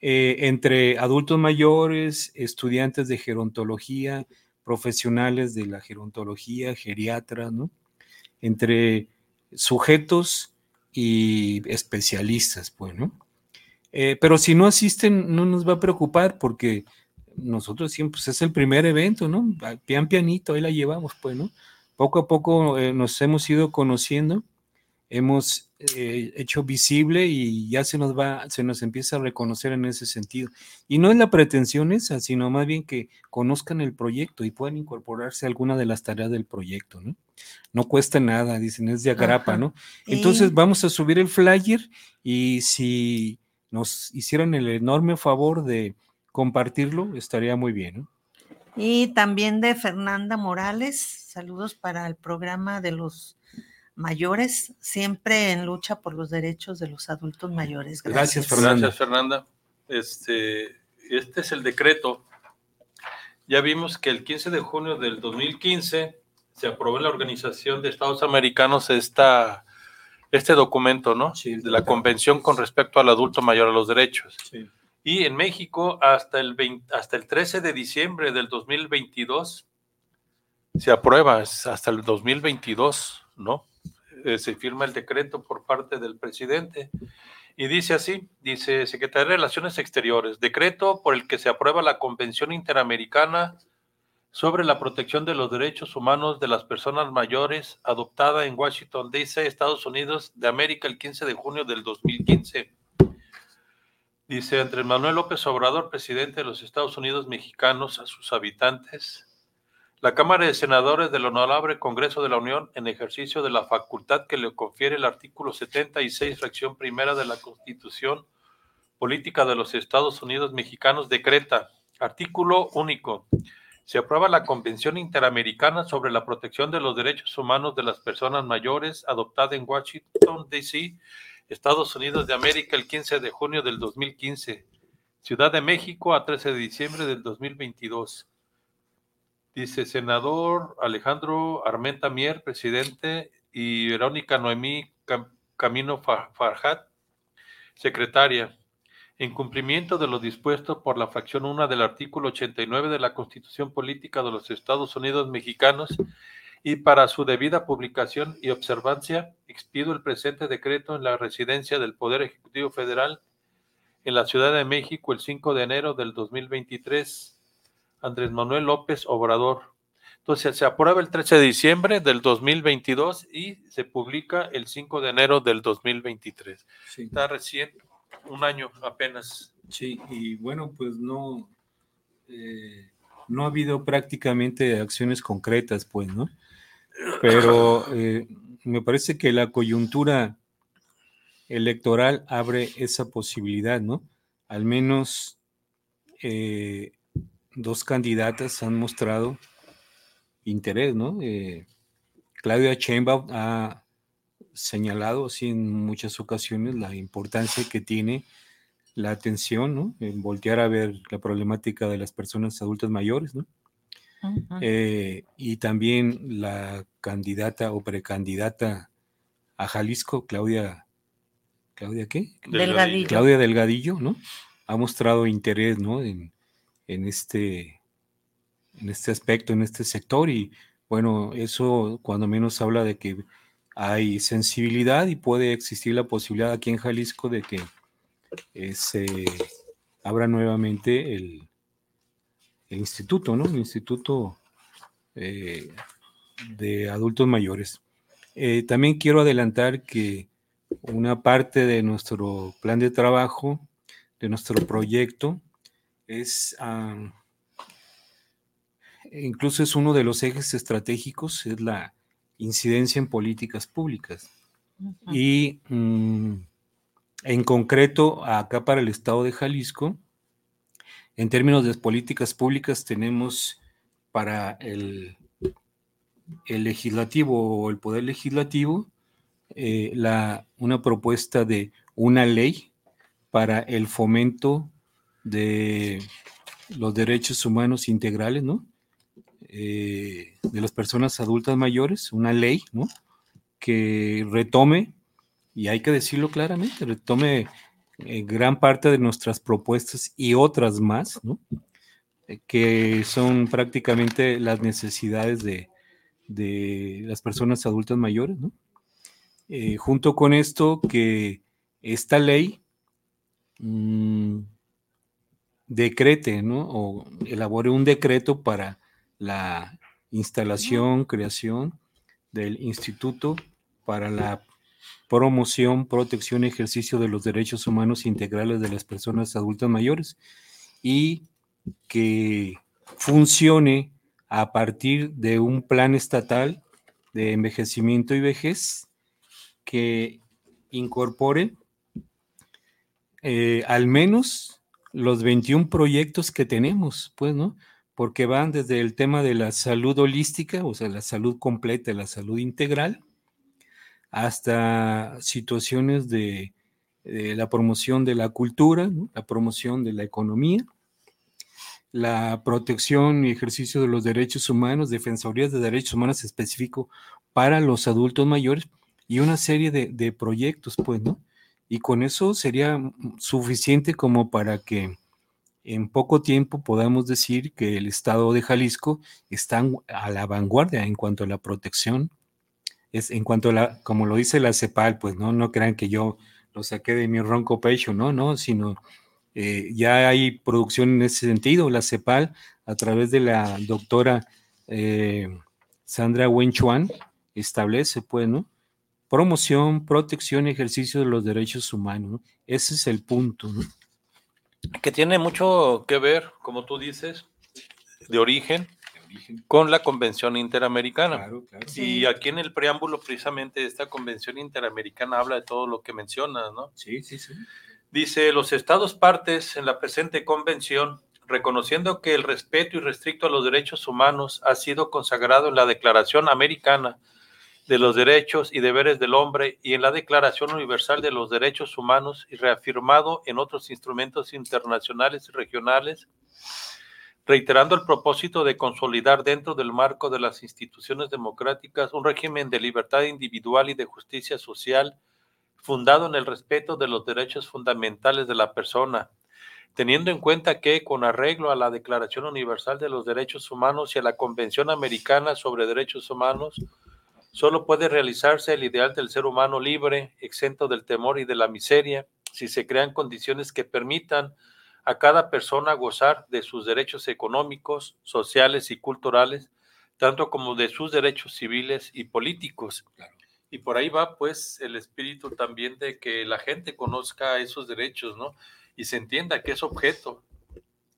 S2: entre adultos mayores, estudiantes de gerontología, profesionales de la gerontología, geriatras, ¿no? Entre sujetos y especialistas, pues, ¿no? Eh, pero si no asisten, no nos va a preocupar porque nosotros siempre, pues es el primer evento, ¿no? Pian pianito, ahí la llevamos, pues, ¿no? Poco a poco eh, nos hemos ido conociendo. hemos eh, hecho visible y ya se nos va, se nos empieza a reconocer en ese sentido. Y no es la pretensión esa, sino más bien que conozcan el proyecto y puedan incorporarse a alguna de las tareas del proyecto, ¿no? No cuesta nada, dicen, es de agrapa, ¿no? Entonces vamos a subir el flyer y si nos hicieran el enorme favor de compartirlo, estaría muy bien, ¿no?
S3: Y también de Fernanda Morales, saludos para el programa de los mayores, siempre en lucha por los derechos de los adultos mayores.
S1: Gracias, Fernanda. Gracias, Fernanda. Este, este es el decreto. Ya vimos que el 15 de junio del 2015 se aprobó en la Organización de Estados Americanos esta, este documento, ¿no? de la Convención con respecto al adulto mayor a los derechos. Y en México, hasta el, hasta el 13 de diciembre del 2022, se aprueba, hasta el 2022, ¿no? Eh, se firma el decreto por parte del presidente y dice así, dice Secretaría de Relaciones Exteriores, decreto por el que se aprueba la Convención Interamericana sobre la protección de los derechos humanos de las personas mayores, adoptada en Washington, D.C., Estados Unidos de América el 15 de junio del 2015. Dice Andrés Manuel López Obrador, presidente de los Estados Unidos mexicanos, a sus habitantes, la Cámara de Senadores del Honorable Congreso de la Unión, en ejercicio de la facultad que le confiere el artículo 76, fracción primera de la Constitución Política de los Estados Unidos Mexicanos, decreta, artículo único, se aprueba la Convención Interamericana sobre la Protección de los Derechos Humanos de las Personas Mayores, adoptada en Washington, D.C., Estados Unidos de América, el 15 de junio del 2015. Ciudad de México, a 13 de diciembre del 2022 Dice senador Alejandro Armenta Mier, presidente, y Verónica Noemí Camino Farjat, secretaria. En cumplimiento de lo dispuesto por la fracción 1 del artículo 89 de la Constitución Política de los Estados Unidos Mexicanos y para su debida publicación y observancia, expido el presente decreto en la residencia del Poder Ejecutivo Federal en la Ciudad de México el 5 de enero del 2023 Andrés Manuel López Obrador. Entonces se aprueba el 13 de diciembre del 2022 y se publica el 5 de enero del 2023. Está recién, un año apenas.
S2: Sí, y bueno, pues no, eh, no ha habido prácticamente acciones concretas, pues, ¿no? Pero eh, me parece que la coyuntura electoral abre esa posibilidad, ¿no? Al menos eh, dos candidatas han mostrado interés, ¿no? Eh, Claudia Sheinbaum ha señalado así en muchas ocasiones la importancia que tiene la atención, ¿no? En voltear a ver la problemática de las personas adultas mayores, ¿no? Eh, y también la candidata o precandidata a Jalisco, Claudia, ¿Claudia qué?
S3: Delgadillo.
S2: Claudia Delgadillo, ¿no? Ha mostrado interés, ¿no? En, en este, en este aspecto, en este sector. Y bueno, eso cuando menos habla de que hay sensibilidad y puede existir la posibilidad aquí en Jalisco de que eh, se abra nuevamente el, instituto, ¿no? El instituto eh, de adultos mayores. Eh, también quiero adelantar que una parte de nuestro plan de trabajo, de nuestro proyecto, es incluso es uno de los ejes estratégicos, es la incidencia en políticas públicas. Y mm, en concreto, acá para el estado de Jalisco, en términos de políticas públicas, tenemos para el, el legislativo o el poder legislativo eh, la, una propuesta de una ley para el fomento de los derechos humanos integrales, ¿no? Eh, de las personas adultas mayores, una ley, ¿no? Que retome, y hay que decirlo claramente, retome eh, gran parte de nuestras propuestas y otras más, ¿no? Eh, que son prácticamente las necesidades de, las personas adultas mayores, ¿no? junto con esto, que esta ley mm, decrete, ¿no? O elabore un decreto para la instalación, creación del instituto para la promoción, protección y ejercicio de los derechos humanos integrales de las personas adultas mayores y que funcione a partir de un plan estatal de envejecimiento y vejez que incorpore eh, al menos los 21 proyectos que tenemos, pues, ¿no? Porque van desde el tema de la salud holística, o sea, la salud completa, la salud integral, hasta situaciones de, la promoción de la cultura, la promoción de la economía, la protección y ejercicio de los derechos humanos, defensorías de derechos humanos específico para los adultos mayores y una serie de, de proyectos, pues, ¿no? Y con eso sería suficiente como para que en poco tiempo podamos decir que el estado de Jalisco está a la vanguardia en cuanto a la protección es en cuanto a la, como lo dice la CEPAL, pues no, no crean que yo lo saqué de mi ronco pecho, no, no, sino eh, ya hay producción en ese sentido. La CEPAL, a través de la doctora eh, Sandra Wenchuan, establece, pues, ¿no? Promoción, protección y ejercicio de los derechos humanos. Ese es el punto, ¿no?
S1: Que tiene mucho que ver, como tú dices, de origen, con la Convención Interamericana. Y aquí en el preámbulo precisamente esta Convención Interamericana habla de todo lo que mencionas, ¿no?
S2: Sí, sí, sí.
S1: Dice, los estados partes en la presente convención, reconociendo que el respeto y restricto a los derechos humanos ha sido consagrado en la Declaración Americana de los Derechos y Deberes del Hombre y en la Declaración Universal de los Derechos Humanos y reafirmado en otros instrumentos internacionales y regionales, reiterando el propósito de consolidar dentro del marco de las instituciones democráticas un régimen de libertad individual y de justicia social fundado en el respeto de los derechos fundamentales de la persona, teniendo en cuenta que, con arreglo a la Declaración Universal de los Derechos Humanos y a la Convención Americana sobre Derechos Humanos, solo puede realizarse el ideal del ser humano libre, exento del temor y de la miseria, si se crean condiciones que permitan a cada persona gozar de sus derechos económicos, sociales y culturales, tanto como de sus derechos civiles y políticos. Y por ahí va pues el espíritu también de que la gente conozca esos derechos, ¿no? Y se entienda que es objeto,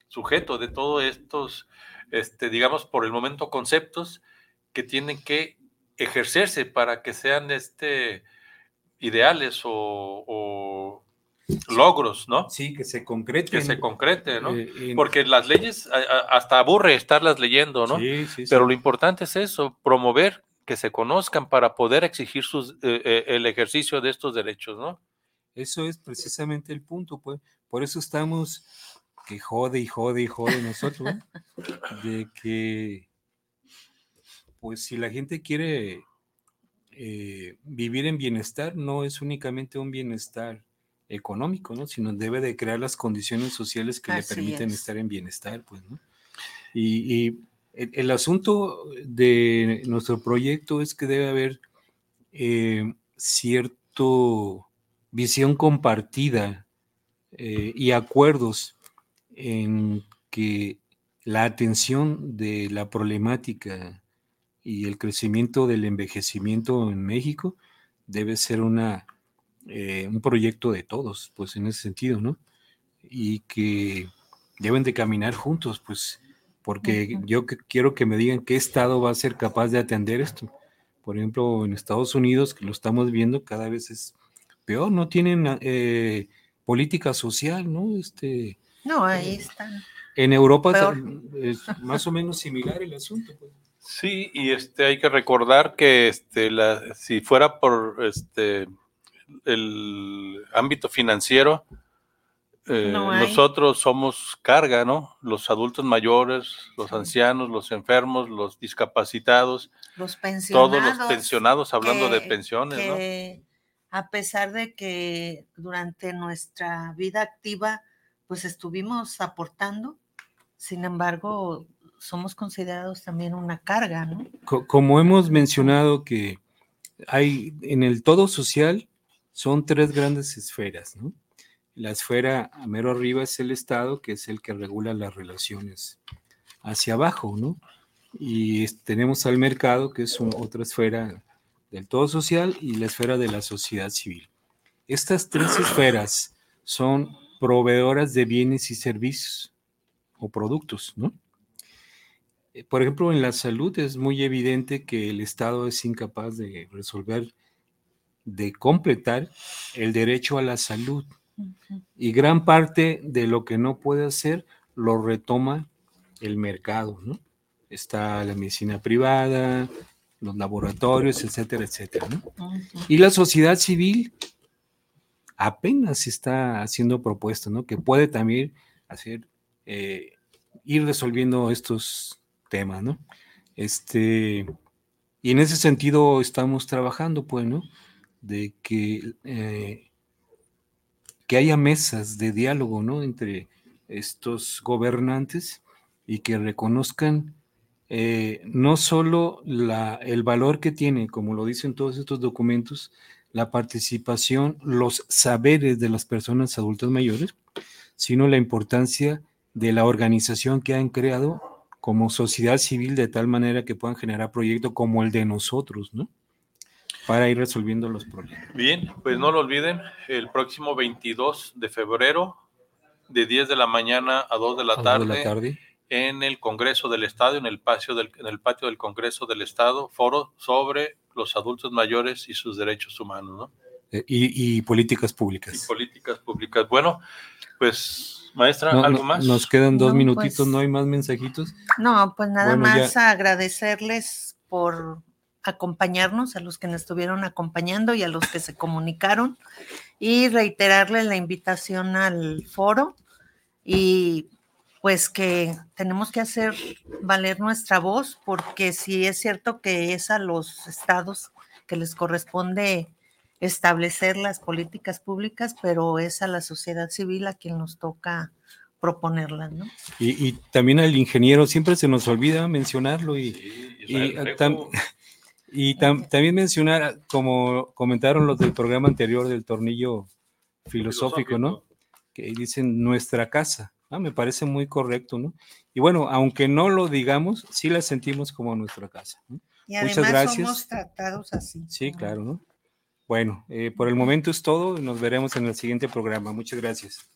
S1: sujeto de todos estos, este, digamos, por el momento conceptos que tienen que ejercerse para que sean este, ideales o logros, ¿no?
S2: Sí, que se concreten.
S1: Que se concrete, ¿no? Eh, Porque las leyes hasta aburre estarlas leyendo, ¿no? Sí, sí, Pero lo importante es eso, promover que se conozcan para poder exigir sus, eh, eh, el ejercicio de estos derechos, ¿no?
S2: Eso es precisamente el punto, pues. Por eso estamos que jode y jode y jode nosotros, de que, pues si la gente quiere vivir en bienestar, no es únicamente un bienestar económico, ¿no? Sino debe de crear las condiciones sociales que le permiten estar en bienestar, pues, ¿no? Y, el, asunto de nuestro proyecto es que debe haber eh, cierto visión compartida eh, y acuerdos en que la atención de la problemática y el crecimiento del envejecimiento en México debe ser una eh, un proyecto de todos, pues en ese sentido, ¿no? Y que deben de caminar juntos, pues, porque yo quiero que me digan qué estado va a ser capaz de atender esto. Por ejemplo, en Estados Unidos, que lo estamos viendo, cada vez es peor, no tienen eh, política social, ¿no? Este,
S3: no, ahí eh, están.
S2: En Europa es más o menos similar el asunto. Pues.
S1: Sí, y este hay que recordar que este la, si fuera por este el ámbito financiero, eh, nosotros somos carga, ¿no? Los adultos mayores, los ancianos, los enfermos, los discapacitados,
S3: los pensionados,
S1: todos los pensionados, hablando de pensiones, ¿no?
S3: A pesar de que durante nuestra vida activa, pues estuvimos aportando, sin embargo, somos considerados también una carga, ¿no?
S2: Como hemos mencionado que hay en el todo social son tres grandes esferas, ¿no? La esfera a mero arriba es el Estado, que es el que regula las relaciones hacia abajo, ¿no? Y tenemos al mercado, que es otra esfera del todo social y la esfera de la sociedad civil. Estas tres esferas son proveedoras de bienes y servicios o productos, ¿no? Eh, por ejemplo, en la salud es muy evidente que el Estado es incapaz de resolver, de completar el derecho a la salud. Y gran parte de lo que no puede hacer lo retoma el mercado, ¿no? Está la medicina privada, los laboratorios, etcétera, etcétera, ¿no? Y la sociedad civil apenas está haciendo propuestas, ¿no? Que puede también hacer, eh, ir resolviendo estos temas, ¿no? Este, y en ese sentido estamos trabajando, pues, ¿no? De que, eh, que haya mesas de diálogo, ¿no? Entre estos gobernantes y que reconozcan eh, no solo la, el valor que tiene, como lo dicen todos estos documentos, la participación, los saberes de las personas adultas mayores, sino la importancia de la organización que han creado como sociedad civil de tal manera que puedan generar proyectos como el de nosotros, ¿no? Para ir resolviendo los problemas.
S1: Bien, pues no lo olviden, el próximo 22 de febrero, de 10 de la mañana a 2 de la, tarde, de la tarde, en el Congreso del Estado, en el, patio del, en el patio del Congreso del Estado, foro sobre los adultos mayores y sus derechos humanos, ¿no?
S2: Eh, y, y, políticas públicas.
S1: Y políticas públicas. Bueno, pues Maestra, ¿algo más?
S2: Nos quedan dos minutitos, pues ¿no hay más mensajitos?
S3: No, pues nada más agradecerles por acompañarnos, a los que nos estuvieron acompañando y a los que se comunicaron, y reiterarles la invitación al foro y pues que tenemos que hacer valer nuestra voz, porque sí es cierto que es a los estados que les corresponde establecer las políticas públicas, pero es a la sociedad civil a quien nos toca proponerlas, ¿no?
S2: Y, también al ingeniero, siempre se nos olvida mencionarlo y, y, también mencionar, como comentaron los del programa anterior del tornillo filosófico, ¿no? Que dicen nuestra casa. Ah, me parece muy correcto, ¿no? Y bueno, aunque no lo digamos, sí la sentimos como nuestra casa.
S3: Y además Muchas gracias. somos tratados así.
S2: Sí, claro, ¿no? Bueno, eh, por el momento es todo. Nos veremos en el siguiente programa. Muchas gracias.